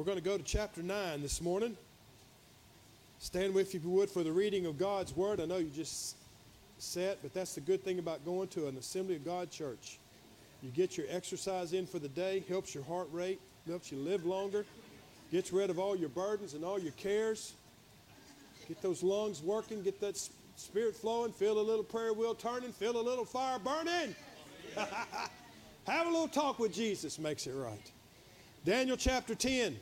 We're going to go to chapter 9 this morning. Stand with, you, if you would, for the reading of God's Word. I know you just sat, but that's the good thing about going to an Assembly of God church. You get your exercise in for the day, helps your heart rate, helps you live longer, gets rid of all your burdens and all your cares. Get those lungs working, get that spirit flowing, feel a little prayer wheel turning, feel a little fire burning. Have a little talk with Jesus makes it right. Daniel chapter 10.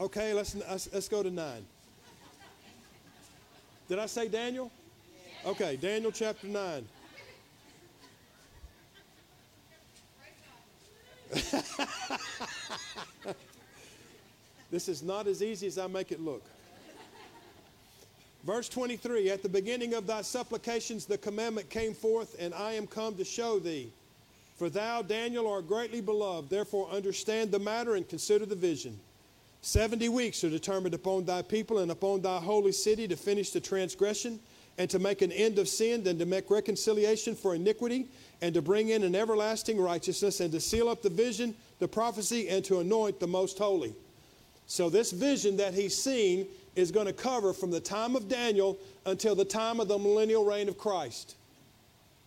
Okay, let's, let's, let's go to 9. Did I say Daniel? Okay, Daniel chapter 9. this is not as easy as I make it look. Verse 23 At the beginning of thy supplications, the commandment came forth, and I am come to show thee. For thou, Daniel, art greatly beloved. Therefore, understand the matter and consider the vision. Seventy weeks are determined upon thy people and upon thy holy city to finish the transgression and to make an end of sin and to make reconciliation for iniquity and to bring in an everlasting righteousness and to seal up the vision, the prophecy, and to anoint the most holy. So, this vision that he's seen is going to cover from the time of Daniel until the time of the millennial reign of Christ.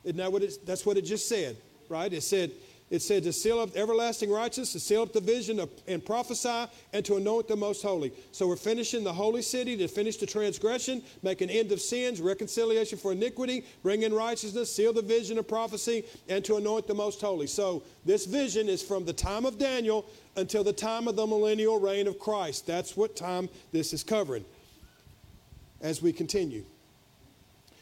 Isn't that what that's what it just said, right? It said, it said to seal up everlasting righteousness, to seal up the vision of, and prophesy, and to anoint the most holy. So we're finishing the holy city to finish the transgression, make an end of sins, reconciliation for iniquity, bring in righteousness, seal the vision of prophecy, and to anoint the most holy. So this vision is from the time of Daniel until the time of the millennial reign of Christ. That's what time this is covering. As we continue.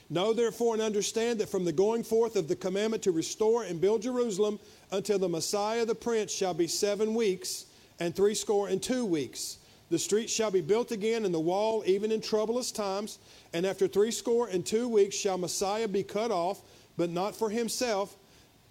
Know therefore and understand that from the going forth of the commandment to restore and build Jerusalem until the Messiah the Prince shall be seven weeks and threescore and two weeks. The streets shall be built again and the wall even in troublous times. And after threescore and two weeks shall Messiah be cut off, but not for himself,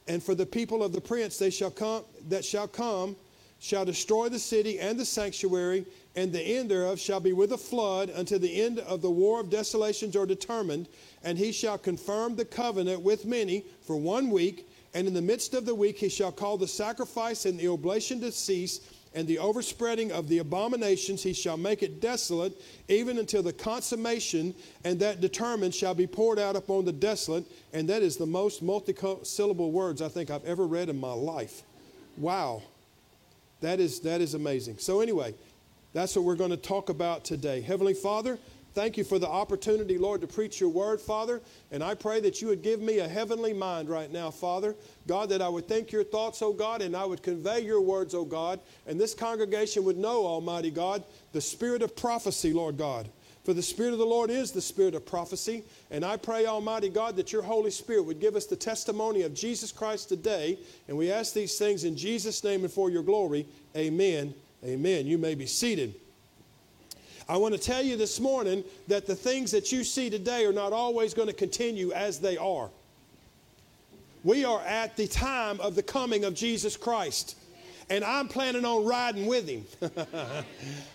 and for the people of the prince they shall come that shall come shall destroy the city and the sanctuary, and the end thereof shall be with a flood until the end of the war of desolations are determined. And he shall confirm the covenant with many for one week, and in the midst of the week he shall call the sacrifice and the oblation to cease, and the overspreading of the abominations he shall make it desolate, even until the consummation, and that determined shall be poured out upon the desolate. And that is the most multi-syllable words I think I've ever read in my life. Wow. That is, that is amazing. So, anyway, that's what we're going to talk about today. Heavenly Father, Thank you for the opportunity, Lord, to preach your word, Father. And I pray that you would give me a heavenly mind right now, Father. God, that I would think your thoughts, oh God, and I would convey your words, oh God. And this congregation would know, Almighty God, the spirit of prophecy, Lord God. For the Spirit of the Lord is the Spirit of prophecy. And I pray, Almighty God, that your Holy Spirit would give us the testimony of Jesus Christ today. And we ask these things in Jesus' name and for your glory. Amen. Amen. You may be seated. I want to tell you this morning that the things that you see today are not always going to continue as they are. We are at the time of the coming of Jesus Christ and I'm planning on riding with him.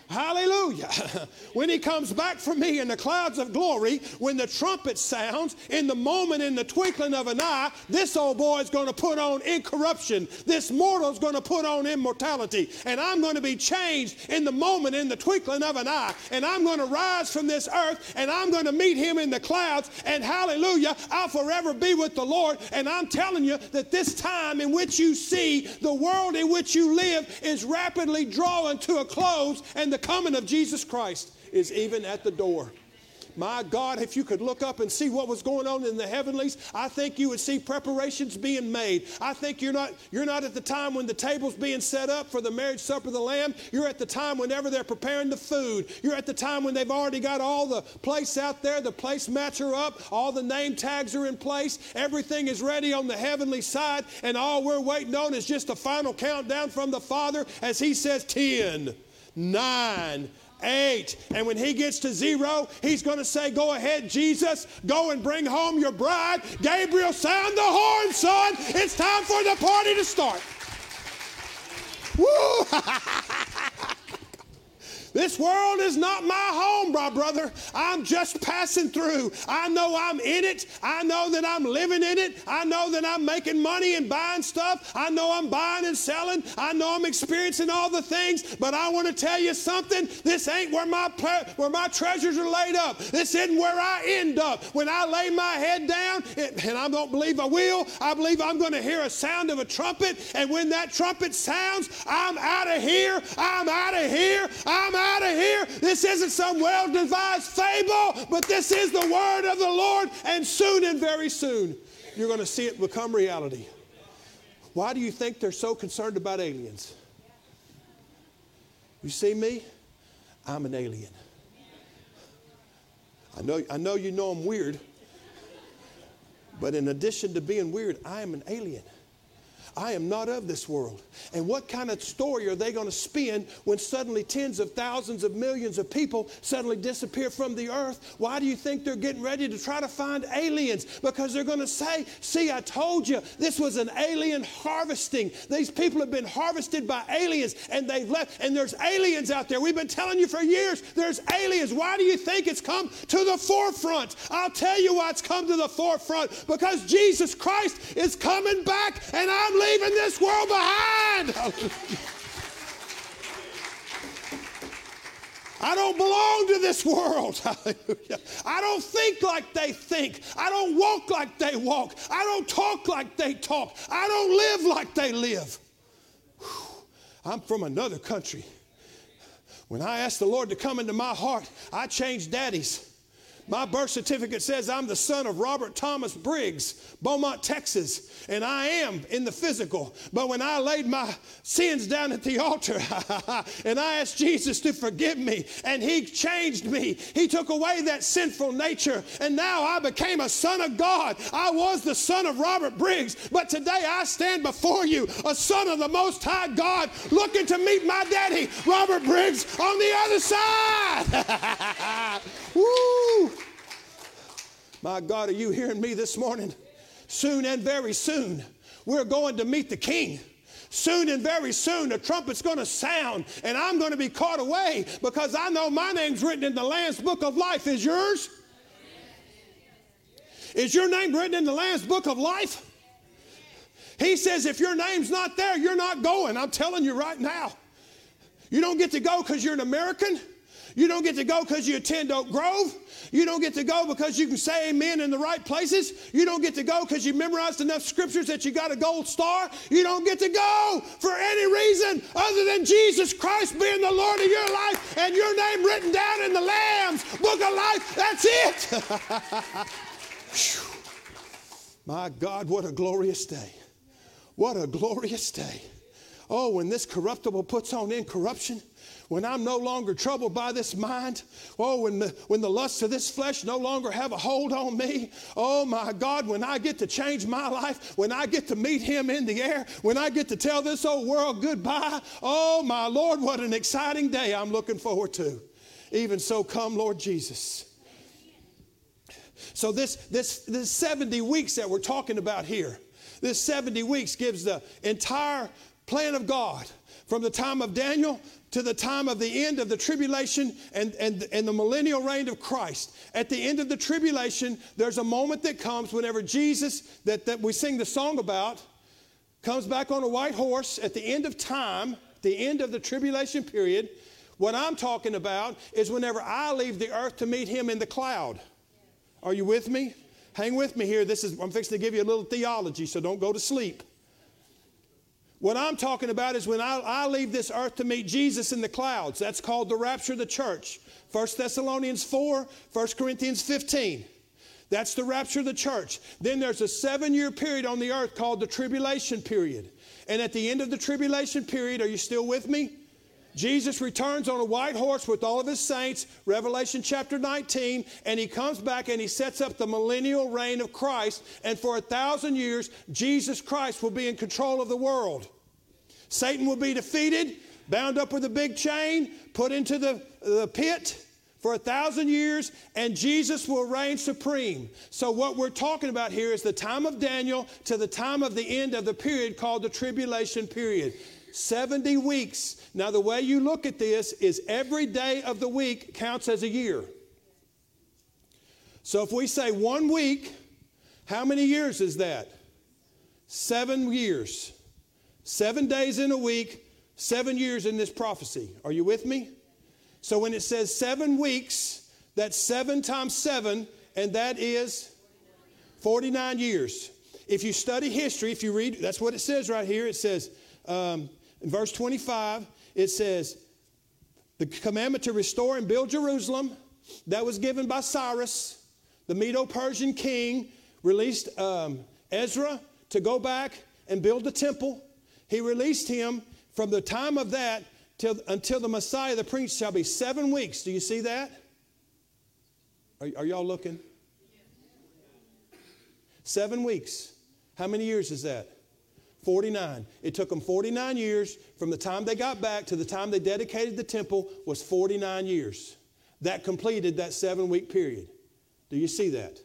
Hallelujah. when he comes back for me in the clouds of glory, when the trumpet sounds, in the moment, in the twinkling of an eye, this old boy is going to put on incorruption. This mortal is going to put on immortality. And I'm going to be changed in the moment, in the twinkling of an eye. And I'm going to rise from this earth and I'm going to meet him in the clouds. And hallelujah, I'll forever be with the Lord. And I'm telling you that this time in which you see the world in which you you live is rapidly drawing to a close, and the coming of Jesus Christ is even at the door. My God, if you could look up and see what was going on in the heavenlies, I think you would see preparations being made. I think you're not, you're not at the time when the table's being set up for the marriage supper of the Lamb. You're at the time whenever they're preparing the food. You're at the time when they've already got all the place out there, the place mats are up, all the name tags are in place, everything is ready on the heavenly side, and all we're waiting on is just a final countdown from the Father as He says 10, 9, eight. And when he gets to zero, he's going to say, Go ahead, Jesus, go and bring home your bride. Gabriel, sound the horn, son. It's time for the party to start. Woo! this world is not my home, my brother. I'm just passing through. I know I'm in it. I know that I'm living in it. I know that I'm making money and buying stuff. I know I'm buying and selling. I know I'm experiencing all the things. But I want to tell you something. This ain't where my where my treasures are laid up. This isn't where I end up. When I lay my head down, and I don't believe I will, I believe I'm going to hear a sound of a trumpet. And when that trumpet sounds, I'm out of here. I'm out of here. I'm out of here. This isn't some well devised fable, but this is the word of the Lord. And soon and very soon, you're going to see it become reality. Why do you think they're so concerned about aliens? You see me? I'm an alien. I know, I know you know I'm weird, but in addition to being weird, I am an alien. I am not of this world. And what kind of story are they going to spin when suddenly tens of thousands of millions of people suddenly disappear from the earth? Why do you think they're getting ready to try to find aliens? Because they're going to say, See, I told you this was an alien harvesting. These people have been harvested by aliens and they've left, and there's aliens out there. We've been telling you for years there's aliens. Why do you think it's come to the forefront? I'll tell you why it's come to the forefront because Jesus Christ is coming back and I'm leaving this world behind. I don't belong to this world. I don't think like they think. I don't walk like they walk. I don't talk like they talk. I don't live like they live. I'm from another country. When I asked the Lord to come into my heart, I changed daddies. My birth certificate says I'm the son of Robert Thomas Briggs, Beaumont, Texas, and I am in the physical. But when I laid my sins down at the altar and I asked Jesus to forgive me, and He changed me, He took away that sinful nature, and now I became a son of God. I was the son of Robert Briggs, but today I stand before you, a son of the Most High God, looking to meet my daddy, Robert Briggs, on the other side. Woo! My God, are you hearing me this morning? Soon and very soon, we're going to meet the King. Soon and very soon, the trumpet's going to sound, and I'm going to be caught away because I know my name's written in the Lamb's book of life. Is yours? Is your name written in the Lamb's book of life? He says, if your name's not there, you're not going. I'm telling you right now. You don't get to go because you're an American. You don't get to go because you attend Oak Grove. You don't get to go because you can say amen in the right places. You don't get to go because you memorized enough scriptures that you got a gold star. You don't get to go for any reason other than Jesus Christ being the Lord of your life and your name written down in the Lamb's book of life. That's it. My God, what a glorious day. What a glorious day. Oh, when this corruptible puts on incorruption when I'm no longer troubled by this mind, oh, when the, when the lusts of this flesh no longer have a hold on me, oh my God, when I get to change my life, when I get to meet Him in the air, when I get to tell this old world goodbye, oh my Lord, what an exciting day I'm looking forward to. Even so, come, Lord Jesus. So, this, this, this 70 weeks that we're talking about here, this 70 weeks gives the entire plan of God from the time of Daniel to the time of the end of the tribulation and, and, and the millennial reign of Christ. At the end of the tribulation, there's a moment that comes whenever Jesus, that, that we sing the song about, comes back on a white horse at the end of time, the end of the tribulation period. What I'm talking about is whenever I leave the earth to meet him in the cloud. Are you with me? Hang with me here. This is I'm fixing to give you a little theology, so don't go to sleep. What I'm talking about is when I, I, leave this earth to meet Jesus in the clouds. That's called the rapture of the church. 1 Thessalonians 4, 1 Corinthians 15. That's the rapture of the church. Then there's a seven year period on the earth called the tribulation period. And at the end of the tribulation period, are you still with me? Jesus returns on a white horse with all of his saints, Revelation chapter 19, and he comes back and he sets up the millennial reign of Christ. And for a thousand years, Jesus Christ will be in control of the world. Satan will be defeated, bound up with a big chain, put into the, the pit for a thousand years, and Jesus will reign supreme. So, what we're talking about here is the time of Daniel to the time of the end of the period called the tribulation period. 70 weeks. Now, the way you look at this is every day of the week counts as a year. So if we say one week, how many years is that? Seven years. Seven days in a week, seven years in this prophecy. Are you with me? So when it says seven weeks, that's seven times seven, and that is 49 years. If you study history, if you read, that's what it says right here. It says, um, in verse 25, it says, the commandment to restore and build Jerusalem, that was given by Cyrus, the Medo Persian king, released um, Ezra to go back and build the temple. He released him from the time of that till, until the Messiah, the prince, shall be seven weeks. Do you see that? Are, are y'all looking? Seven weeks. How many years is that? 49. It took them 49 years from the time they got back to the time they dedicated the temple was 49 years. That completed that seven week period. Do you see that?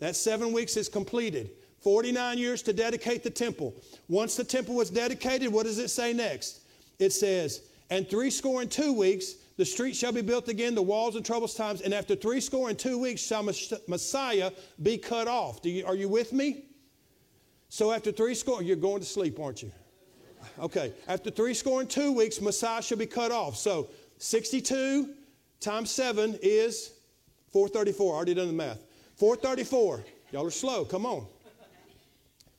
That seven weeks is completed. 49 years to dedicate the temple. Once the temple was dedicated, what does it say next? It says, and three score and two weeks, the street shall be built again, the walls and troublous times, and after three score and two weeks shall Messiah be cut off. You, are you with me? So after three score, you're going to sleep, aren't you? Okay. After three score and two weeks, Messiah shall be cut off. So 62 times 7 is 434. I already done the math. 434. Y'all are slow. Come on.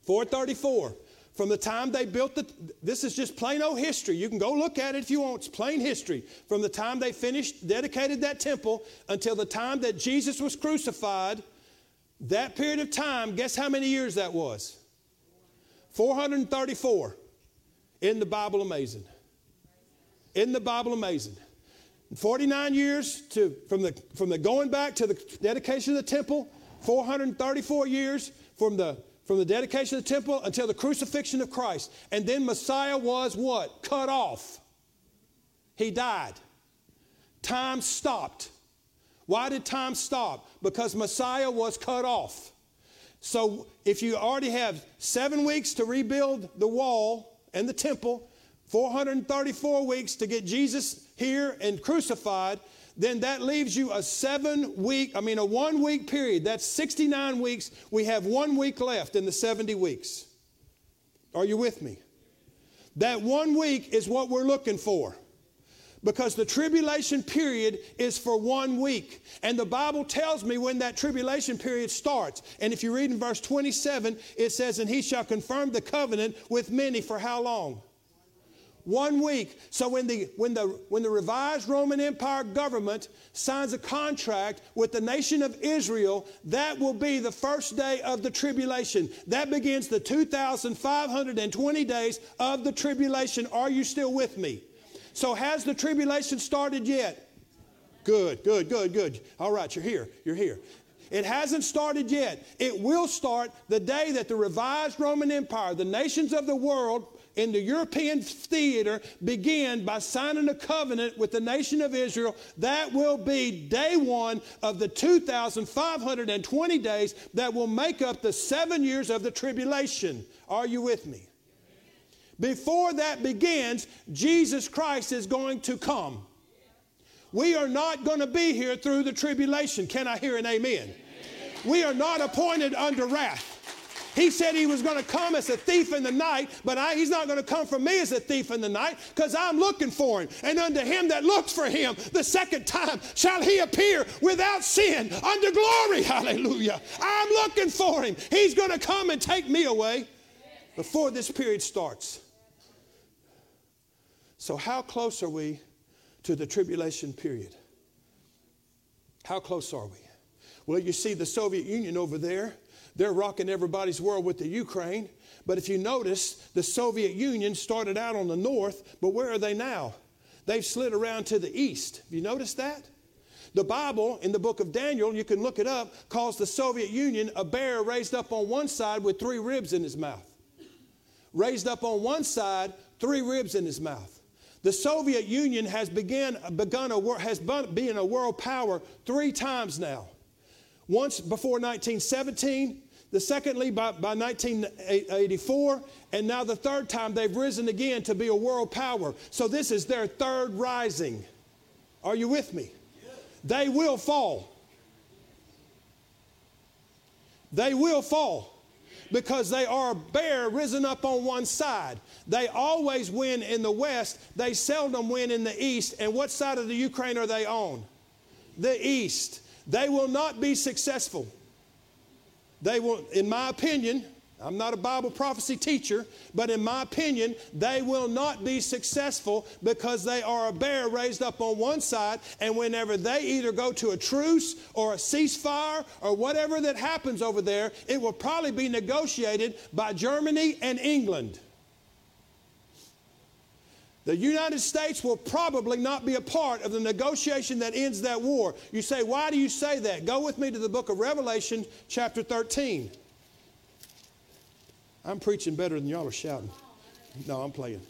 434. From the time they built the, this is just plain old history. You can go look at it if you want. It's plain history. From the time they finished, dedicated that temple until the time that Jesus was crucified, that period of time, guess how many years that was? 434 in the Bible amazing. In the Bible amazing. 49 years to, from, the, from the going back to the dedication of the temple, 434 years from the, from the dedication of the temple until the crucifixion of Christ. And then Messiah was what? Cut off. He died. Time stopped. Why did time stop? Because Messiah was cut off. So if you already have seven weeks to rebuild the wall and the temple, 434 weeks to get Jesus here and crucified, then that leaves you a seven week, I mean, a one week period. That's 69 weeks. We have one week left in the 70 weeks. Are you with me? That one week is what we're looking for because the tribulation period is for one week. And the Bible tells me when that tribulation period starts. And if you read in verse 27, it says, And he shall confirm the covenant with many for how long? One week. So when the, when, the, when the revised Roman Empire government signs a contract with the nation of Israel, that will be the first day of the tribulation. That begins the 2,520 days of the tribulation. Are you still with me? So, has the tribulation started yet? Good, good, good, good. All right, you're here. You're here. It hasn't started yet. It will start the day that the revised Roman Empire, the nations of the world in the European theater, begin by signing a covenant with the nation of Israel. That will be day one of the 2,520 days that will make up the seven years of the tribulation. Are you with me? Before that begins, Jesus Christ is going to come. We are not going to be here through the tribulation. Can I hear an amen? amen. We are not appointed under wrath. He said he was going to come as a thief in the night, but I, he's not going to come for me as a thief in the night because I'm looking for him. And unto him that looks for him, the second time shall he appear without sin unto glory. Hallelujah. I'm looking for him. He's going to come and take me away before this period starts. So, how close are we to the tribulation period? How close are we? Well, you see the Soviet Union over there, they're rocking everybody's world with the Ukraine. But if you notice, the Soviet Union started out on the north, but where are they now? They've slid around to the east. Have you noticed that? The Bible, in the book of Daniel, you can look it up, calls the Soviet Union a bear raised up on one side with three ribs in his mouth. Raised up on one side, three ribs in his mouth. The Soviet Union has begun, begun a, has been a world power three times now. Once before 1917, the secondly by, by 1984, and now the third time they've risen again to be a world power. So this is their third rising. Are you with me? They will fall. They will fall because they are bear risen up on one side. They always win in the west, they seldom win in the east. And what side of the Ukraine are they on? The east. They will not be successful. They will, in my opinion, I'm not a Bible prophecy teacher, but in my opinion, they will not be successful because they are a bear raised up on one side. And whenever they either go to a truce or a ceasefire or whatever that happens over there, it will probably be negotiated by Germany and England. The United States will probably not be a part of the negotiation that ends that war. You say, why do you say that? Go with me to the book of Revelation, chapter 13. I'm preaching better than y'all are shouting. No, I'm playing.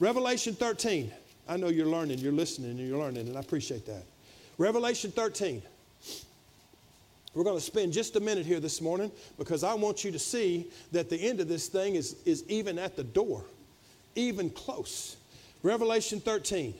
Revelation 13. I know you're learning, you're listening, and you're learning, and I appreciate that. Revelation 13. We're going to spend just a minute here this morning because I want you to see that the end of this thing is, is even at the door, even close. Revelation 13.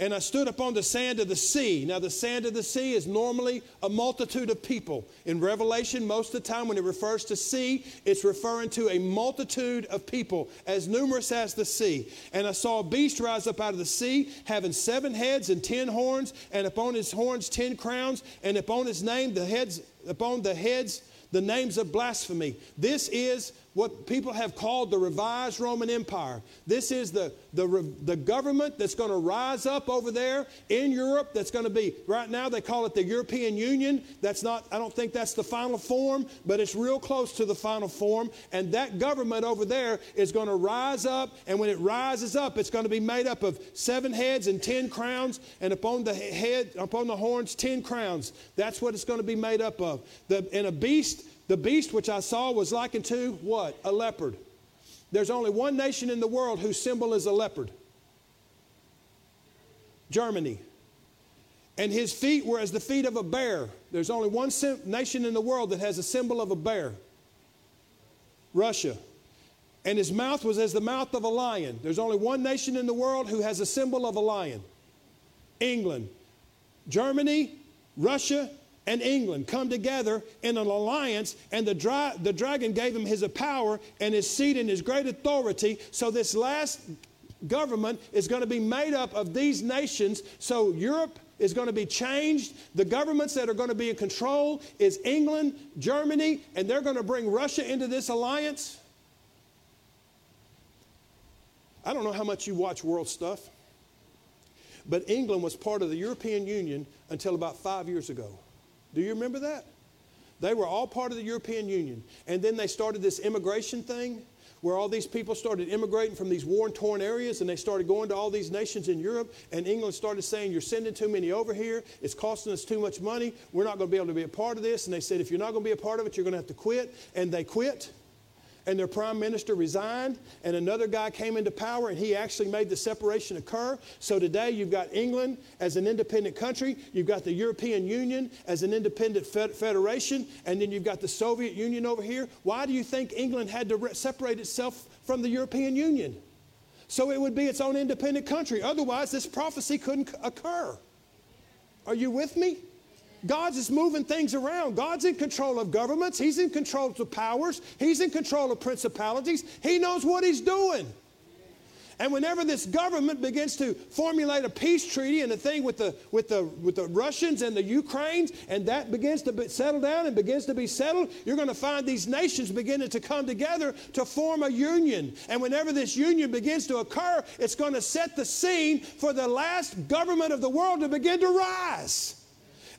And I stood upon the sand of the sea. Now, the sand of the sea is normally a multitude of people. In Revelation, most of the time when it refers to sea, it's referring to a multitude of people, as numerous as the sea. And I saw a beast rise up out of the sea, having seven heads and ten horns, and upon his horns ten crowns, and upon his name the heads, upon the heads the names of blasphemy. This is what people have called the revised Roman Empire. This is the, the, the government that's going to rise up over there in Europe that's going to be, right now they call it the European Union. That's not, I don't think that's the final form, but it's real close to the final form. And that government over there is going to rise up. And when it rises up, it's going to be made up of seven heads and ten crowns, and upon the head, upon the horns, ten crowns. That's what it's going to be made up of. The, and a beast the beast which I saw was likened to what? A leopard. There's only one nation in the world whose symbol is a leopard Germany. And his feet were as the feet of a bear. There's only one sim- nation in the world that has a symbol of a bear Russia. And his mouth was as the mouth of a lion. There's only one nation in the world who has a symbol of a lion England. Germany, Russia, and England come together in an alliance, and the, dry, the dragon gave him his power and his seat and his great authority. So, this last government is going to be made up of these nations. So, Europe is going to be changed. The governments that are going to be in control is England, Germany, and they're going to bring Russia into this alliance. I don't know how much you watch world stuff, but England was part of the European Union until about five years ago. Do you remember that? They were all part of the European Union. And then they started this immigration thing where all these people started immigrating from these war torn areas and they started going to all these nations in Europe. And England started saying, You're sending too many over here. It's costing us too much money. We're not going to be able to be a part of this. And they said, If you're not going to be a part of it, you're going to have to quit. And they quit and their prime minister resigned, and another guy came into power, and he actually made the separation occur. So today you've got England as an independent country, you've got the European Union as an independent federation, and then you've got the Soviet Union over here. Why do you think England had to re- separate itself from the European Union? So it would be its own independent country. Otherwise, this prophecy couldn't occur. Are you with me? God's is moving things around. God's in control of governments. He's in control of powers. He's in control of principalities. He knows what he's doing. And whenever this government begins to formulate a peace treaty and a thing with the, with the, with the Russians and the Ukraines, and that begins to settle down and begins to be settled, you're going to find these nations beginning to come together to form a union. And whenever this union begins to occur, it's going to set the scene for the last government of the world to begin to rise.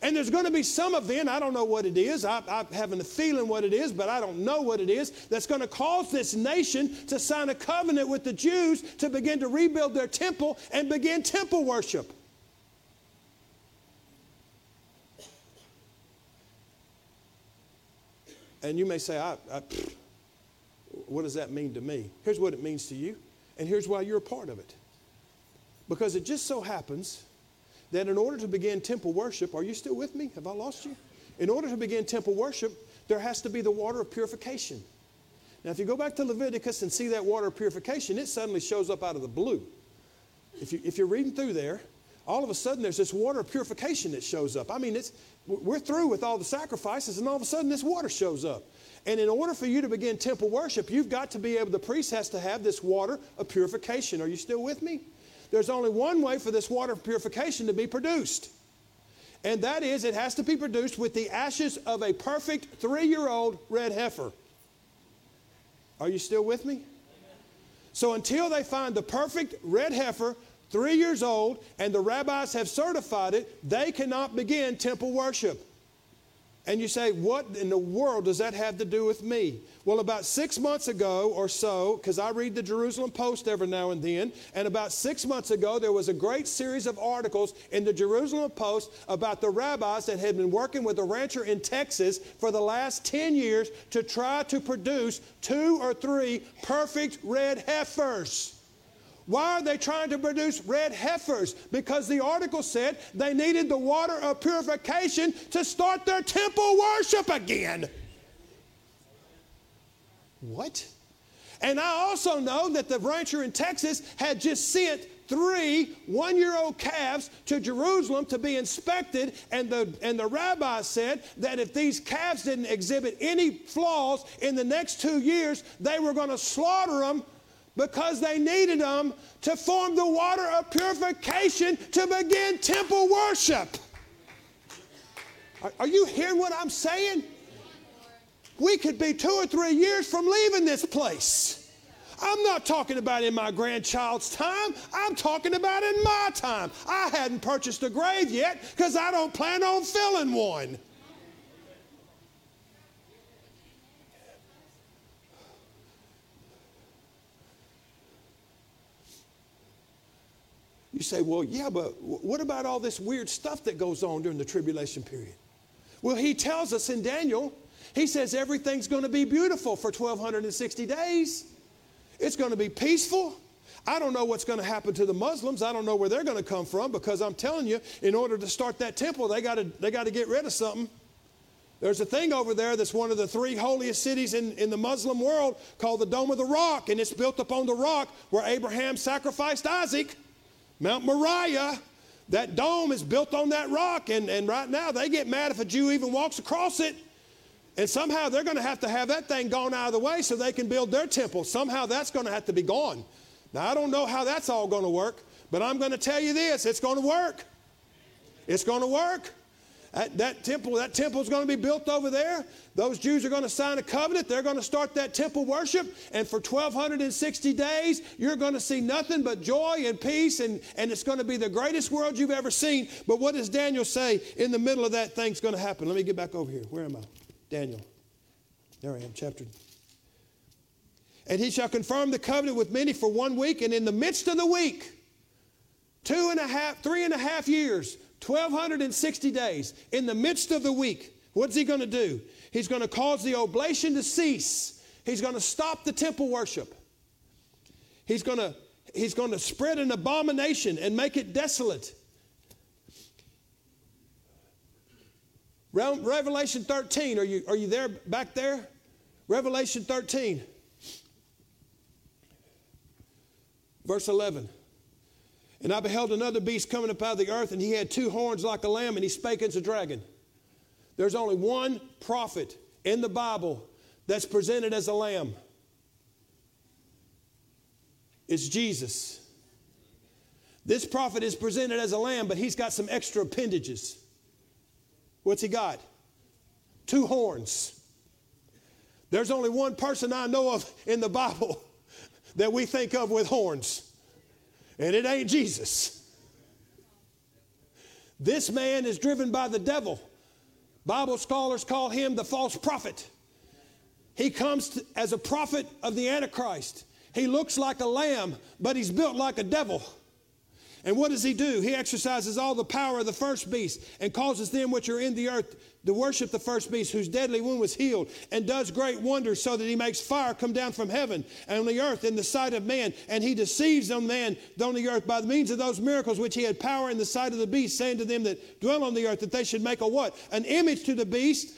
And there's going to be some event, I don't know what it is, I, I have a feeling what it is, but I don't know what it is, that's going to cause this nation to sign a covenant with the Jews to begin to rebuild their temple and begin temple worship. And you may say, I, I, what does that mean to me? Here's what it means to you, and here's why you're a part of it. Because it just so happens that in order to begin temple worship, are you still with me? Have I lost you? In order to begin temple worship, there has to be the water of purification. Now, if you go back to Leviticus and see that water of purification, it suddenly shows up out of the blue. If, you, if you're reading through there, all of a sudden there's this water of purification that shows up. I mean, it's, we're through with all the sacrifices, and all of a sudden this water shows up. And in order for you to begin temple worship, you've got to be able, the priest has to have this water of purification. Are you still with me? There's only one way for this water purification to be produced. And that is, it has to be produced with the ashes of a perfect three year old red heifer. Are you still with me? So until they find the perfect red heifer, three years old, and the rabbis have certified it, they cannot begin temple worship. And you say, what in the world does that have to do with me? Well, about six months ago or so, because I read the Jerusalem Post every now and then, and about six months ago, there was a great series of articles in the Jerusalem Post about the rabbis that had been working with a rancher in Texas for the last 10 years to try to produce two or three perfect red heifers. Why are they trying to produce red heifers? Because the article said they needed the water of purification to start their temple worship again. What? And I also know that the rancher in Texas had just sent three one year old calves to Jerusalem to be inspected. And the, and the rabbi said that if these calves didn't exhibit any flaws in the next two years, they were going to slaughter them because they needed them to form the water of purification to begin temple worship. Are, are you hearing what I'm saying? We could be two or three years from leaving this place. I'm not talking about in my grandchild's time. I'm talking about in my time. I hadn't purchased a grave yet because I don't plan on filling one. You say, well, yeah, but what about all this weird stuff that goes on during the tribulation period? Well, he tells us in Daniel, he says everything's going to be beautiful for 1,260 days. It's going to be peaceful. I don't know what's going to happen to the Muslims. I don't know where they're going to come from because I'm telling you, in order to start that temple, they got to they got to get rid of something. There's a thing over there that's one of the three holiest cities in, in the Muslim world called the Dome of the Rock, and it's built upon the rock where Abraham sacrificed Isaac. Mount Moriah, that dome is built on that rock, and, and right now they get mad if a Jew even walks across it. And somehow they're going to have to have that thing gone out of the way so they can build their temple. Somehow that's going to have to be gone. Now, I don't know how that's all going to work, but I'm going to tell you this it's going to work. It's going to work. That, that temple, that temple is going to be built over there. Those Jews are going to sign a covenant. They're going to start that temple worship. And for 1,260 days, you're going to see nothing but joy and peace. And, and it's going to be the greatest world you've ever seen. But what does Daniel say in the middle of that thing's going to happen? Let me get back over here. Where am I? Daniel. There I am, chapter. And he shall confirm the covenant with many for one week. And in the midst of the week, two and a half, three and a half years, 1,260 days in the midst of the week. What's he going to do? He's going to cause the oblation to cease. He's going to stop the temple worship. He's going to, he's going to spread an abomination and make it desolate. Revelation 13, are you, are you there back there? Revelation 13, verse 11. And I beheld another beast coming up out of the earth, and he had two horns like a lamb, and he spake as a dragon. There's only one prophet in the Bible that's presented as a lamb. It's Jesus. This prophet is presented as a lamb, but he's got some extra appendages. What's he got? Two horns. There's only one person I know of in the Bible that we think of with horns and it ain't Jesus. This man is driven by the devil. Bible scholars call him the false prophet. He comes to, as a prophet of the Antichrist. He looks like a lamb, but he's built like a devil. And what does he do? He exercises all the power of the first beast and causes them which are in the earth to worship the first beast whose deadly wound was healed and does great wonders so that he makes fire come down from heaven and on the earth in the sight of man. And he deceives on man on the earth by the means of those miracles which he had power in the sight of the beast, saying to them that dwell on the earth that they should make a what? An image to the beast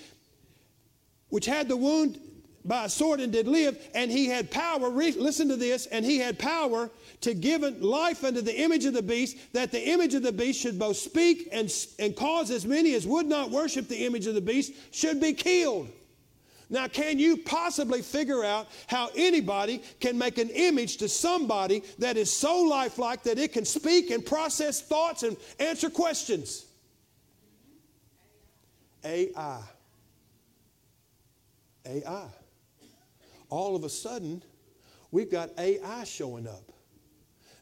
which had the wound by a sword and did live, and he had power, listen to this, and he had power to give life unto the image of the beast, that the image of the beast should both speak and, and cause as many as would not worship the image of the beast should be killed. Now, can you possibly figure out how anybody can make an image to somebody that is so lifelike that it can speak and process thoughts and answer questions? AI. AI all of a sudden, we've got AI showing up.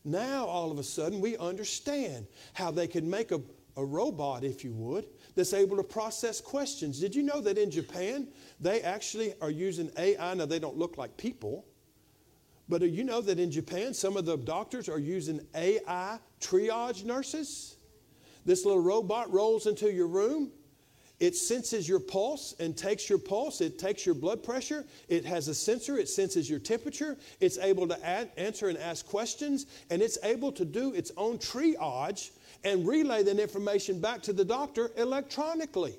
Now, all of a sudden, we understand how they can make a, a robot, if you would, that's able to process questions. Did you know that in Japan, they actually are using AI? Now, they don't look like people, but do you know that in Japan, some of the doctors are using AI triage nurses? This little robot rolls into your room it senses your pulse and takes your pulse. It takes your blood pressure. It has a sensor. It senses your temperature. It's able to add, answer and ask questions. And it's able to do its own triage and relay that information back to the doctor electronically.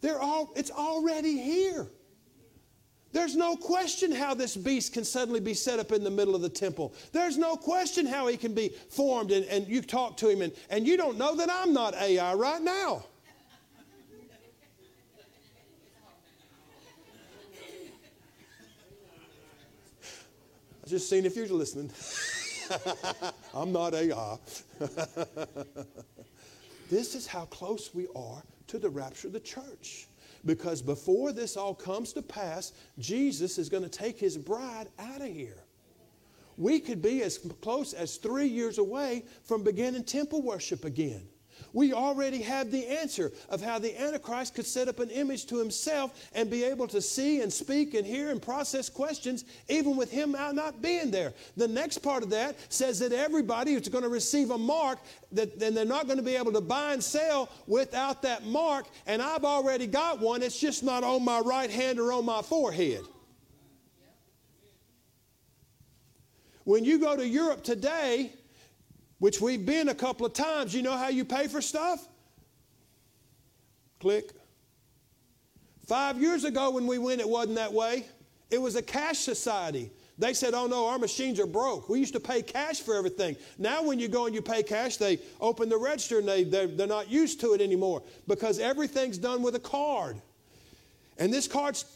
They're all, it's already here. There's no question how this beast can suddenly be set up in the middle of the temple. There's no question how he can be formed, and, and you talk to him, and, and you don't know that I'm not AI right now. I just seen if you're listening. I'm not AI. this is how close we are to the rapture of the church. Because before this all comes to pass, Jesus is going to take his bride out of here. We could be as close as three years away from beginning temple worship again. We already have the answer of how the Antichrist could set up an image to himself and be able to see and speak and hear and process questions, even with him not being there. The next part of that says that everybody is going to receive a mark, that then they're not going to be able to buy and sell without that mark. And I've already got one. It's just not on my right hand or on my forehead. When you go to Europe today, which we've been a couple of times. You know how you pay for stuff? Click. Five years ago when we went, it wasn't that way. It was a cash society. They said, oh no, our machines are broke. We used to pay cash for everything. Now, when you go and you pay cash, they open the register and they, they're, they're not used to it anymore because everything's done with a card. And this card's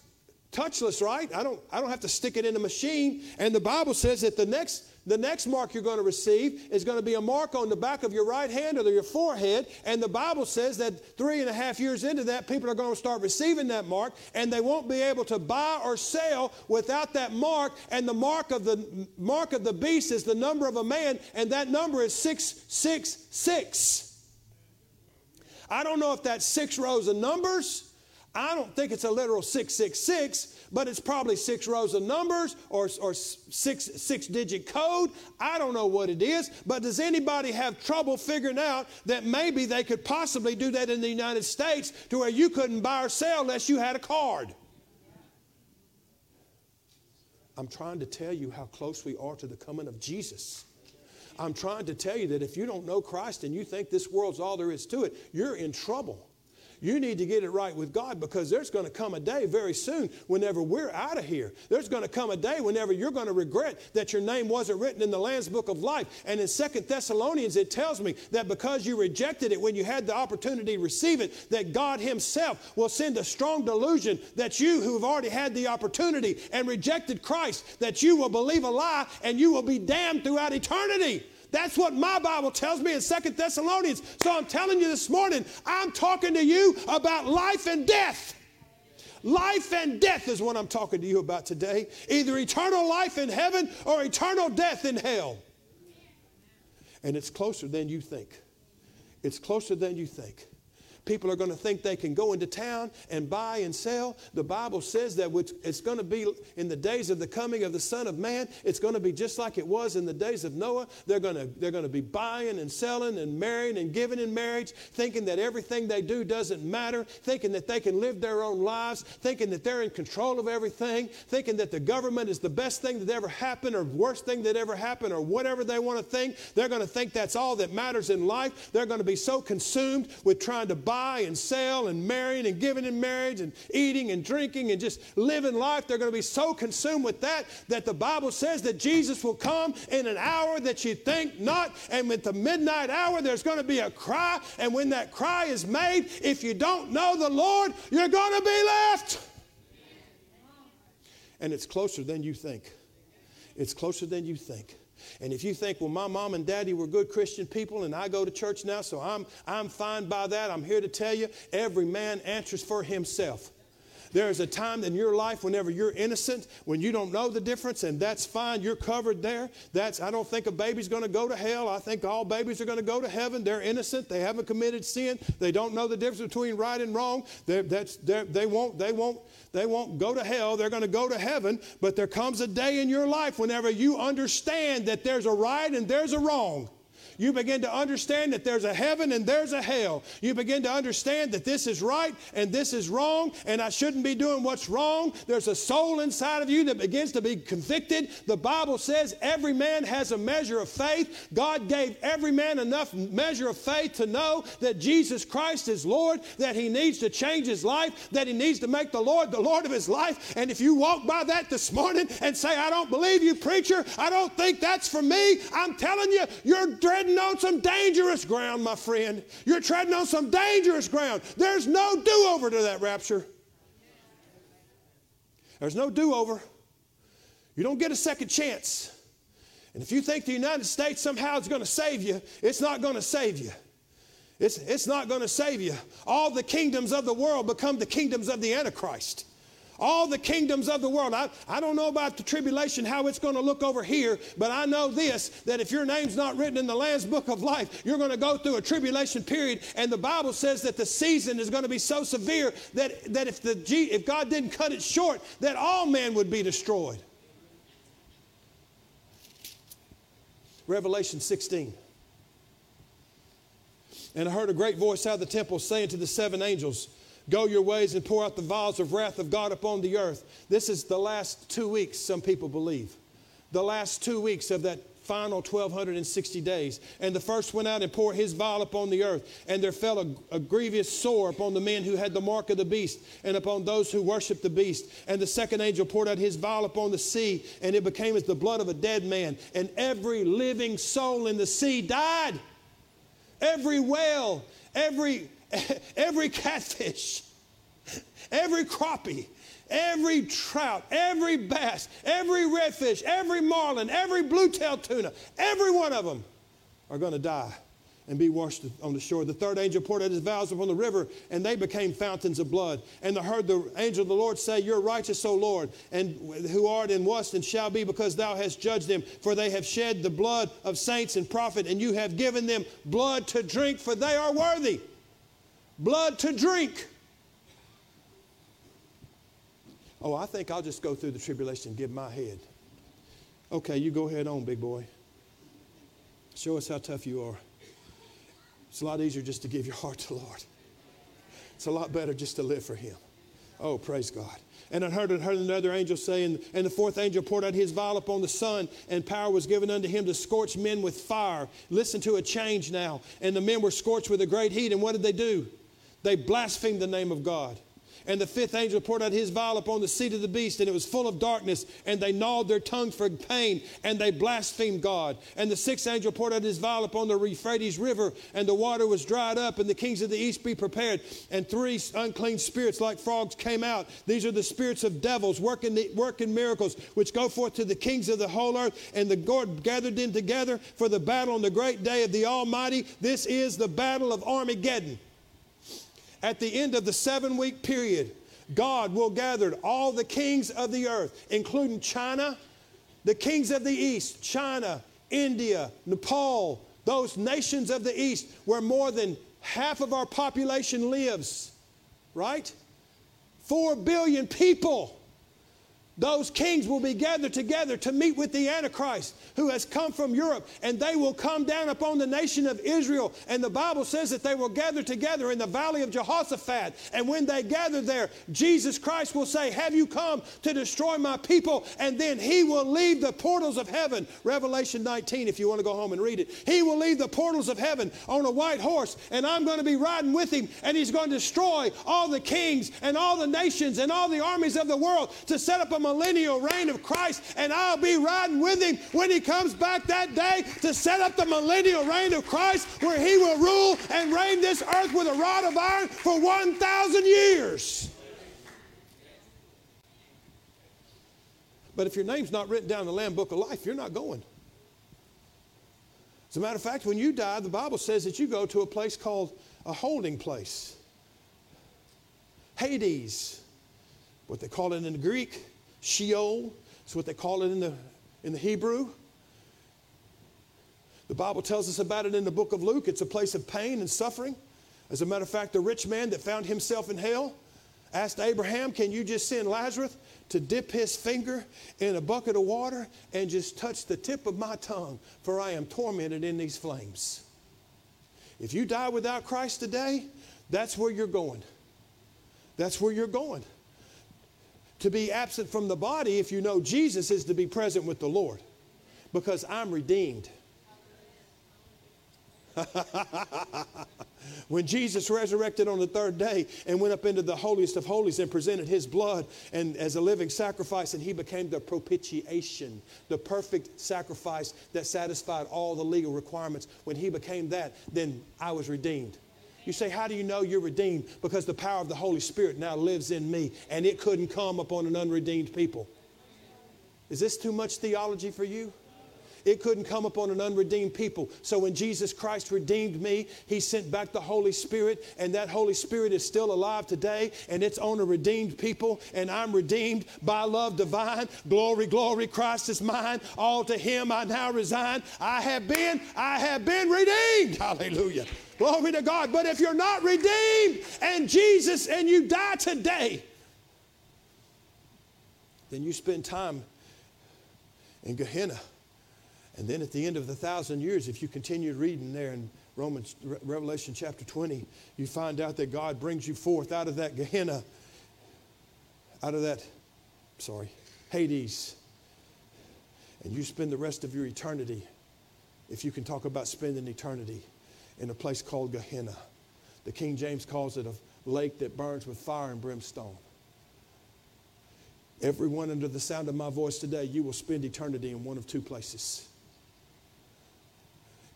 touchless, right? I don't, I don't have to stick it in a machine. And the Bible says that the next the next mark you're going to receive is going to be a mark on the back of your right hand or your forehead. And the Bible says that three and a half years into that, people are going to start receiving that mark and they won't be able to buy or sell without that mark. And the mark of the mark of the beast is the number of a man, and that number is 666. I don't know if that's six rows of numbers. I don't think it's a literal 666, but it's probably six rows of numbers or, or six, six digit code. I don't know what it is, but does anybody have trouble figuring out that maybe they could possibly do that in the United States to where you couldn't buy or sell unless you had a card? I'm trying to tell you how close we are to the coming of Jesus. I'm trying to tell you that if you don't know Christ and you think this world's all there is to it, you're in trouble. You need to get it right with God because there's going to come a day very soon whenever we're out of here. There's going to come a day whenever you're going to regret that your name wasn't written in the Lamb's book of life. And in Second Thessalonians, it tells me that because you rejected it when you had the opportunity to receive it, that God Himself will send a strong delusion that you who have already had the opportunity and rejected Christ, that you will believe a lie and you will be damned throughout eternity. That's what my Bible tells me in Second Thessalonians. So I'm telling you this morning, I'm talking to you about life and death. Life and death is what I'm talking to you about today. Either eternal life in heaven or eternal death in hell. And it's closer than you think. It's closer than you think. People are going to think they can go into town and buy and sell. The Bible says that it's going to be in the days of the coming of the Son of Man, it's going to be just like it was in the days of Noah. They're going to, they're going to be buying and selling and marrying and giving in marriage, thinking that everything they do doesn't matter, thinking that they can live their own lives, thinking that they're in control of everything, thinking that the government is the best thing that ever happened or worst thing that ever happened or whatever they want to think. They're going to think that's all that matters in life. They're going to be so consumed with trying to buy buy and sell and marrying and giving in marriage and eating and drinking and just living life. They're going to be so consumed with that that the Bible says that Jesus will come in an hour that you think not. And at the midnight hour, there's going to be a cry. And when that cry is made, if you don't know the Lord, you're going to be left. And it's closer than you think. It's closer than you think. And if you think, well, my mom and daddy were good Christian people and I go to church now, so I'm, I'm fine by that, I'm here to tell you every man answers for himself. There is a time in your life whenever you're innocent, when you don't know the difference, and that's fine. You're covered there. That's I don't think a baby's going to go to hell. I think all babies are going to go to heaven. They're innocent. They haven't committed sin. They don't know the difference between right and wrong. They're, that's, they're, they won't. They won't. They won't go to hell. They're going to go to heaven. But there comes a day in your life whenever you understand that there's a right and there's a wrong. You begin to understand that there's a heaven and there's a hell. You begin to understand that this is right and this is wrong, and I shouldn't be doing what's wrong. There's a soul inside of you that begins to be convicted. The Bible says every man has a measure of faith. God gave every man enough measure of faith to know that Jesus Christ is Lord, that he needs to change his life, that he needs to make the Lord the Lord of his life. And if you walk by that this morning and say, I don't believe you, preacher, I don't think that's for me, I'm telling you, you're dreading treading on some dangerous ground, my friend. You're treading on some dangerous ground. There's no do over to that rapture. There's no do over. You don't get a second chance. And if you think the United States somehow is going to save you, it's not going to save you. It's, it's not going to save you. All the kingdoms of the world become the kingdoms of the Antichrist all the kingdoms of the world. I, I don't know about the tribulation, how it's going to look over here, but I know this that if your name's not written in the Lamb's book of life, you're going to go through a tribulation period. And the Bible says that the season is going to be so severe that, that if, the, if God didn't cut it short, that all men would be destroyed. Revelation 16. And I heard a great voice out of the temple saying to the seven angels, Go your ways and pour out the vials of wrath of God upon the earth. This is the last two weeks, some people believe. The last two weeks of that final 1260 days. And the first went out and poured his vial upon the earth, and there fell a, a, grievous sore upon the men who had the mark of the beast, and upon those who worshiped the beast. And the second angel poured out his vial upon the sea, and it became as the blood of a dead man. And every living soul in the sea died. Every whale, every every catfish, every crappie, every trout, every bass, every redfish, every marlin, every blue-tail tuna, every one of them are going to die and be washed on the shore. The third angel poured out his vials upon the river, and they became fountains of blood. And I heard the angel of the Lord say, You're righteous, O Lord, and who art and wast and shall be, because thou hast judged them. For they have shed the blood of saints and prophets, and you have given them blood to drink, for they are worthy blood to drink. Oh, I think I'll just go through the tribulation and give my head. Okay, you go ahead on, big boy. Show us how tough you are. It's a lot easier just to give your heart to the Lord. It's a lot better just to live for Him. Oh, praise God. And I heard, and heard another angel say, and, and the fourth angel poured out his vial upon the sun, and power was given unto him to scorch men with fire. Listen to a change now. And the men were scorched with a great heat. And what did they do? They blasphemed the name of God. And the fifth angel poured out his vial upon the seat of the beast, and it was full of darkness, and they gnawed their tongues for pain, and they blasphemed God. And the sixth angel poured out his vial upon the Euphrates River, and the water was dried up, and the kings of the east be prepared. And three unclean spirits like frogs came out. These are the spirits of devils working, the, working miracles, which go forth to the kings of the whole earth. And the God gathered them together for the battle on the great day of the Almighty. This is the battle of Armageddon. At the end of the seven week period, God will gather all the kings of the earth, including China, the kings of the east, China, India, Nepal, those nations of the east where more than half of our population lives, right? Four billion people. Those kings will be gathered together to meet with the Antichrist who has come from Europe, and they will come down upon the nation of Israel. And the Bible says that they will gather together in the valley of Jehoshaphat. And when they gather there, Jesus Christ will say, Have you come to destroy my people? And then he will leave the portals of heaven. Revelation 19, if you want to go home and read it. He will leave the portals of heaven on a white horse, and I'm going to be riding with him, and he's going to destroy all the kings and all the nations and all the armies of the world to set up a millennial reign of Christ, and I'll be riding with him when he comes back that day to set up the millennial reign of Christ where he will rule and reign this earth with a rod of iron for 1,000 years. But if your name's not written down in the Lamb Book of Life, you're not going. As a matter of fact, when you die, the Bible says that you go to a place called a holding place. Hades, what they call it in the Greek, Sheol, is what they call it in the, in the Hebrew. The Bible tells us about it in the book of Luke. It's a place of pain and suffering. As a matter of fact, the rich man that found himself in hell asked Abraham, Can you just send Lazarus to dip his finger in a bucket of water and just touch the tip of my tongue? For I am tormented in these flames. If you die without Christ today, that's where you're going. That's where you're going. To be absent from the body, if you know Jesus, is to be present with the Lord. Because I'm redeemed. when Jesus resurrected on the third day and went up into the holiest of holies and presented his blood and as a living sacrifice and he became the propitiation the perfect sacrifice that satisfied all the legal requirements. When he became that then I was redeemed you say, How do you know you're redeemed? Because the power of the Holy Spirit now lives in me, and it couldn't come upon an unredeemed people. Is this too much theology for you? It couldn't come upon an unredeemed people. So when Jesus Christ redeemed me, He sent back the Holy Spirit, and that Holy Spirit is still alive today, and it's on a redeemed people, and I'm redeemed by love divine. Glory, glory, Christ is mine. All to Him I now resign. I have been, I have been redeemed. Hallelujah. Glory to God. But if you're not redeemed and Jesus and you die today, then you spend time in Gehenna. And then at the end of the thousand years, if you continue reading there in Romans, Revelation chapter 20, you find out that God brings you forth out of that Gehenna, out of that, sorry, Hades. And you spend the rest of your eternity, if you can talk about spending eternity in a place called Gehenna. The King James calls it a lake that burns with fire and brimstone. Everyone under the sound of my voice today, you will spend eternity in one of two places.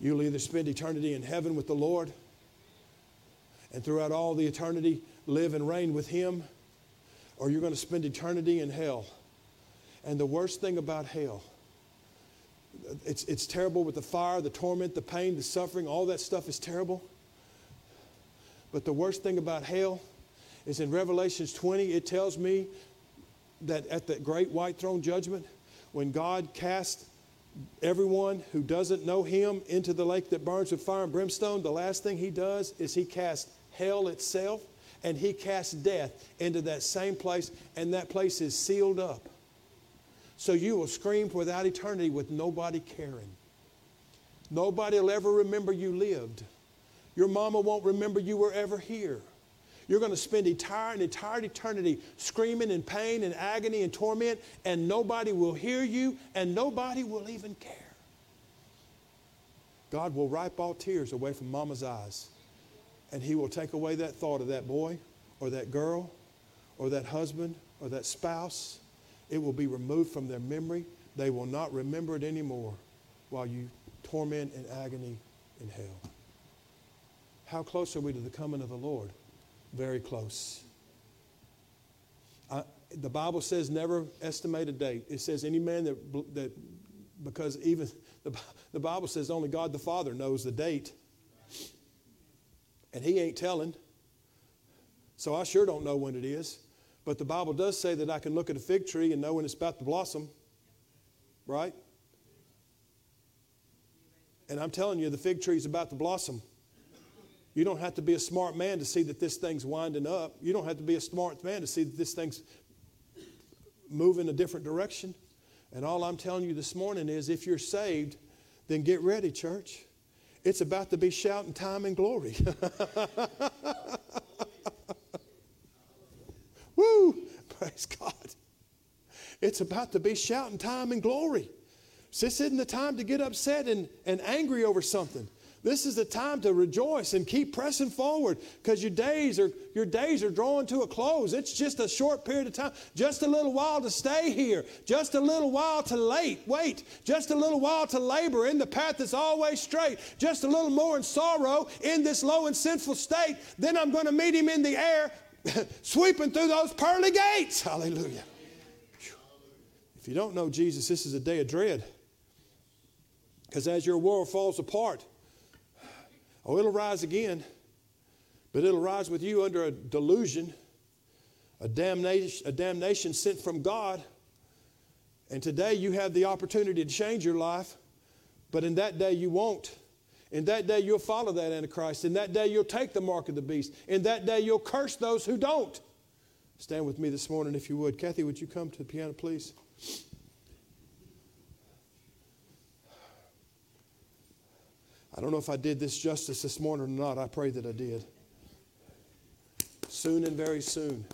You'll either spend eternity in heaven with the Lord and throughout all the eternity live and reign with Him, or you're going to spend eternity in hell. And the worst thing about hell it's, it's terrible with the fire, the torment, the pain, the suffering, all that stuff is terrible. But the worst thing about hell is in Revelations 20, it tells me that at the great white throne judgment, when God casts everyone who doesn't know him into the lake that burns with fire and brimstone, the last thing he does is he casts hell itself and he casts death into that same place, and that place is sealed up. So you will scream without eternity with nobody caring. Nobody will ever remember you lived. Your mama won't remember you were ever here. You're going to spend entire, an entire eternity screaming in pain and agony and torment, and nobody will hear you, and nobody will even care. God will wipe all tears away from mama's eyes, and He will take away that thought of that boy or that girl or that husband or that spouse it will be removed from their memory. They will not remember it anymore while you torment and agony in hell. How close are we to the coming of the Lord? Very close. I, the Bible says never estimate a date. It says any man that, that because even the, the Bible says only God the Father knows the date. And he ain't telling. So I sure don't know when it is. But the Bible does say that I can look at a fig tree and know when it's about to blossom, right? And I'm telling you, the fig tree is about to blossom. You don't have to be a smart man to see that this thing's winding up. You don't have to be a smart man to see that this thing's moving a different direction. And all I'm telling you this morning is if you're saved, then get ready, church. It's about to be shouting time and glory. Woo! Praise God. It's about to be shouting time and glory. This isn't the time to get upset and, and angry over something. This is the time to rejoice and keep pressing forward because your days are your days are drawing to a close. It's just a short period of time, just a little while to stay here, just a little while to late, wait, just a little while to labor in the path that's always straight, just a little more in sorrow in this low and sinful state. Then I'm going to meet him in the air, sweeping through those pearly gates. Hallelujah. If you don't know Jesus, this is a day of dread. Because as your world falls apart, Oh, it'll rise again, but it'll rise with you under a delusion, a damnation, a damnation sent from God. And today you have the opportunity to change your life, but in that day you won't. In that day you'll follow that Antichrist. In that day you'll take the mark of the beast. In that day you'll curse those who don't. Stand with me this morning if you would. Kathy, would you come to the piano, please? I don't know if I did this justice this morning or not. I pray that I did. Soon and very soon,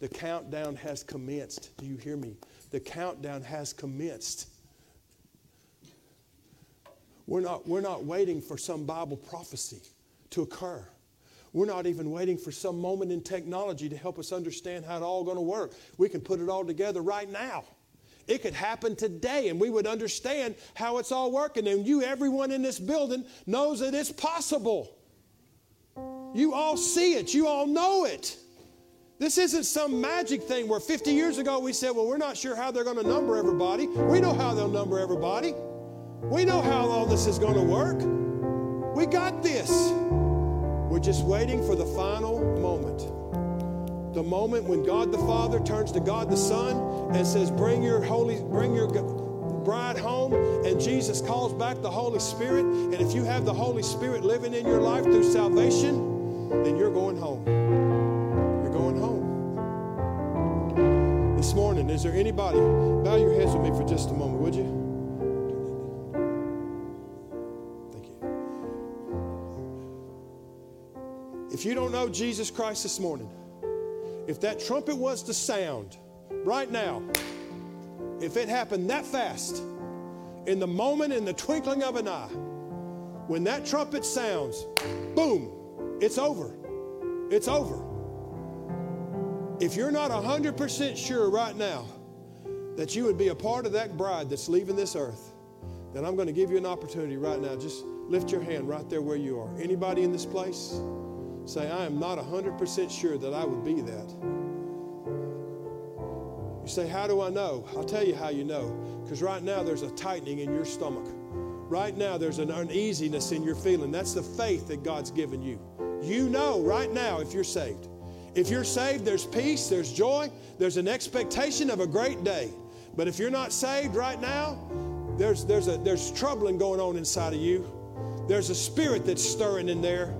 the countdown has commenced. Do you hear me? The countdown has commenced. We're not, we're not waiting for some Bible prophecy to occur. We're not even waiting for some moment in technology to help us understand how it's all going to work. We can put it all together right now. It could happen today and we would understand how it's all working. And you, everyone in this building, knows that it's possible. You all see it, you all know it. This isn't some magic thing where 50 years ago we said, well, we're not sure how they're going to number everybody. We know how they'll number everybody. We know how all this is going to work. We got this. We're just waiting for the final the moment when God the Father turns to God the Son and says, Bring your holy, bring your bride home, and Jesus calls back the Holy Spirit. And if you have the Holy Spirit living in your life through salvation, then you're going home. You're going home. This morning, is there anybody? Bow your heads with me for just a moment, would you? Thank you. If you don't know Jesus Christ this morning, if that trumpet was to sound right now, if it happened that fast, in the moment, in the twinkling of an eye, when that trumpet sounds, boom, it's over. It's over. If you're not 100% sure right now that you would be a part of that bride that's leaving this earth, then I'm going to give you an opportunity right now. Just lift your hand right there where you are. Anybody in this place? Say, I am not 100% sure that I would be that. You say, How do I know? I'll tell you how you know. Because right now there's a tightening in your stomach. Right now there's an uneasiness in your feeling. That's the faith that God's given you. You know right now if you're saved. If you're saved, there's peace, there's joy, there's an expectation of a great day. But if you're not saved right now, there's, there's, a, there's troubling going on inside of you. There's a spirit that's stirring in there.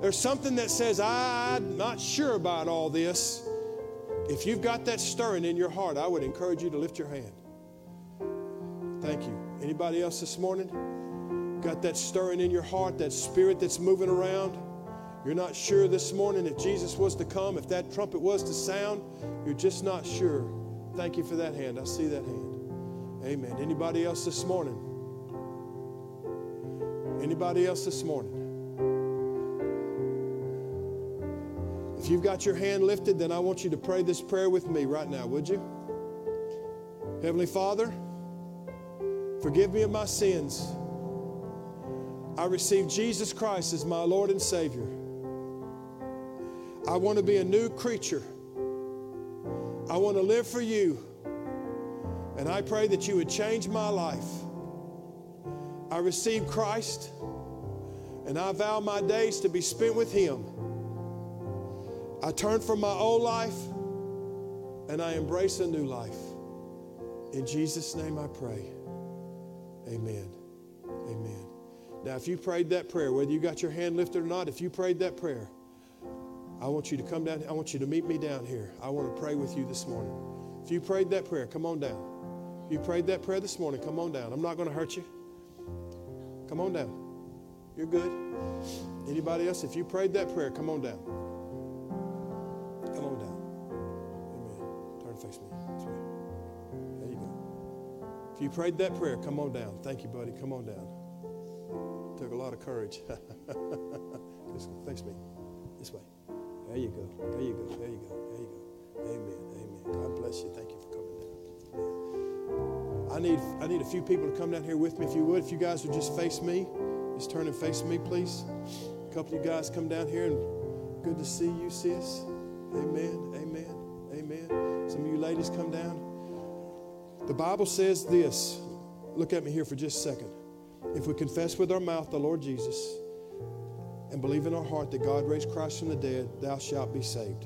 There's something that says, I'm not sure about all this. If you've got that stirring in your heart, I would encourage you to lift your hand. Thank you. Anybody else this morning? Got that stirring in your heart, that spirit that's moving around? You're not sure this morning if Jesus was to come, if that trumpet was to sound, you're just not sure. Thank you for that hand. I see that hand. Amen. Anybody else this morning? Anybody else this morning? If you've got your hand lifted, then I want you to pray this prayer with me right now, would you? Heavenly Father, forgive me of my sins. I receive Jesus Christ as my Lord and Savior. I want to be a new creature. I want to live for you. And I pray that you would change my life. I receive Christ and I vow my days to be spent with Him. I turn from my old life and I embrace a new life. In Jesus' name I pray. Amen. Amen. Now, if you prayed that prayer, whether you got your hand lifted or not, if you prayed that prayer, I want you to come down. I want you to meet me down here. I want to pray with you this morning. If you prayed that prayer, come on down. If you prayed that prayer this morning, come on down. I'm not going to hurt you. Come on down. You're good. Anybody else? If you prayed that prayer, come on down. And face me. That's right. There you go. If you prayed that prayer, come on down. Thank you, buddy. Come on down. Took a lot of courage. Just face me. This way. There you go. There you go. There you go. There you go. Amen. Amen. God bless you. Thank you for coming down. I need I need a few people to come down here with me if you would. If you guys would just face me. Just turn and face me, please. A couple of you guys come down here and good to see you, sis. Amen. Amen. Ladies come down. The Bible says this. Look at me here for just a second. If we confess with our mouth the Lord Jesus and believe in our heart that God raised Christ from the dead, thou shalt be saved.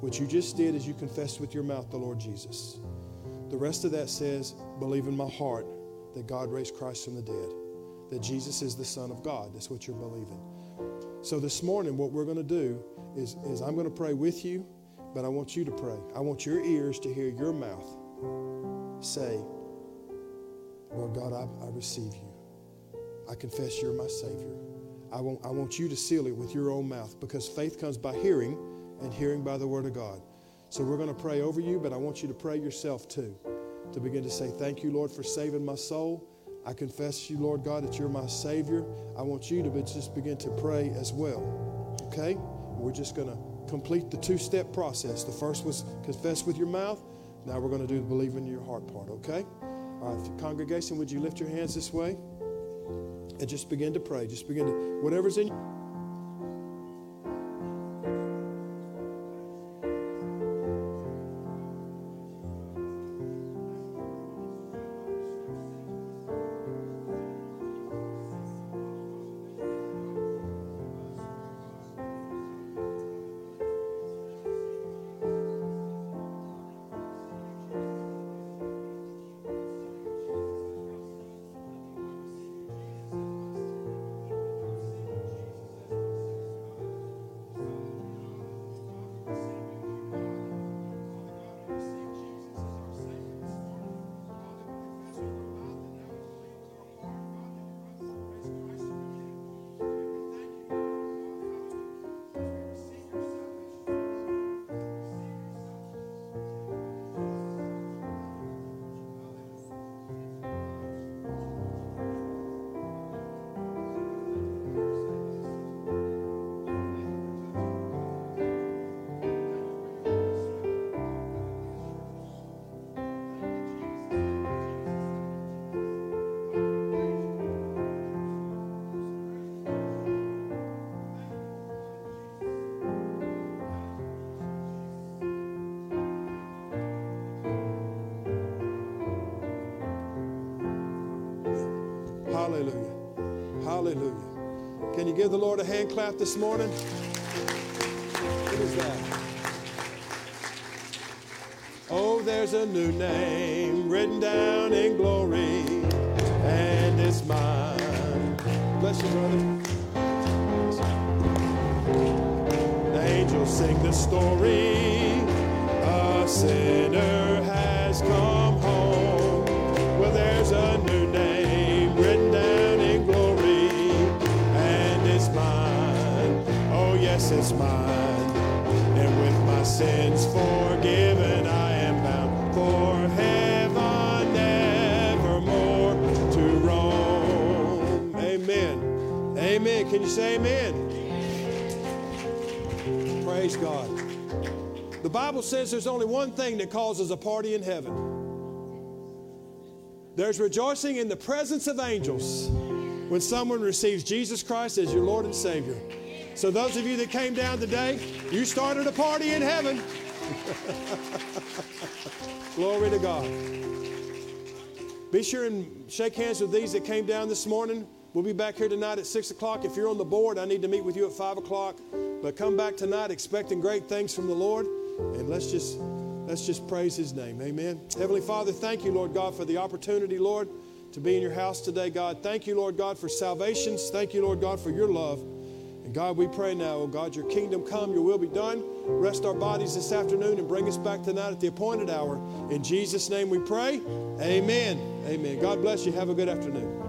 What you just did is you confessed with your mouth the Lord Jesus. The rest of that says, believe in my heart that God raised Christ from the dead, that Jesus is the Son of God. That's what you're believing. So this morning, what we're going to do is, is I'm going to pray with you, but I want you to pray. I want your ears to hear your mouth say, Lord God, I, I receive you. I confess you're my Savior. I want, I want you to seal it with your own mouth because faith comes by hearing and hearing by the Word of God. So we're going to pray over you, but I want you to pray yourself too. To begin to say, Thank you, Lord, for saving my soul. I confess you, Lord God, that you're my Savior. I want you to just begin to pray as well. Okay? We're just going to complete the two step process. The first was confess with your mouth. Now we're going to do the believe in your heart part, okay? All right, congregation, would you lift your hands this way? And just begin to pray. Just begin to, whatever's in you. Give the Lord a hand clap this morning? What is that? Oh, there's a new name written down in glory, and it's mine. Bless you, brother. The angels sing the story. A sinner sins forgiven, I am bound for heaven, nevermore to roam. Amen. Amen. Can you say amen? Praise God. The Bible says there's only one thing that causes a party in heaven. There's rejoicing in the presence of angels when someone receives Jesus Christ as your Lord and Savior. So, those of you that came down today, you started a party in heaven. Glory to God. Be sure and shake hands with these that came down this morning. We'll be back here tonight at 6 o'clock. If you're on the board, I need to meet with you at 5 o'clock. But come back tonight expecting great things from the Lord. And let's just let's just praise his name. Amen. Heavenly Father, thank you, Lord God, for the opportunity, Lord, to be in your house today, God. Thank you, Lord God, for salvations. Thank you, Lord God, for your love. And God, we pray now, oh God, your kingdom come, your will be done. Rest our bodies this afternoon and bring us back tonight at the appointed hour. In Jesus' name we pray. Amen. Amen. God bless you. Have a good afternoon.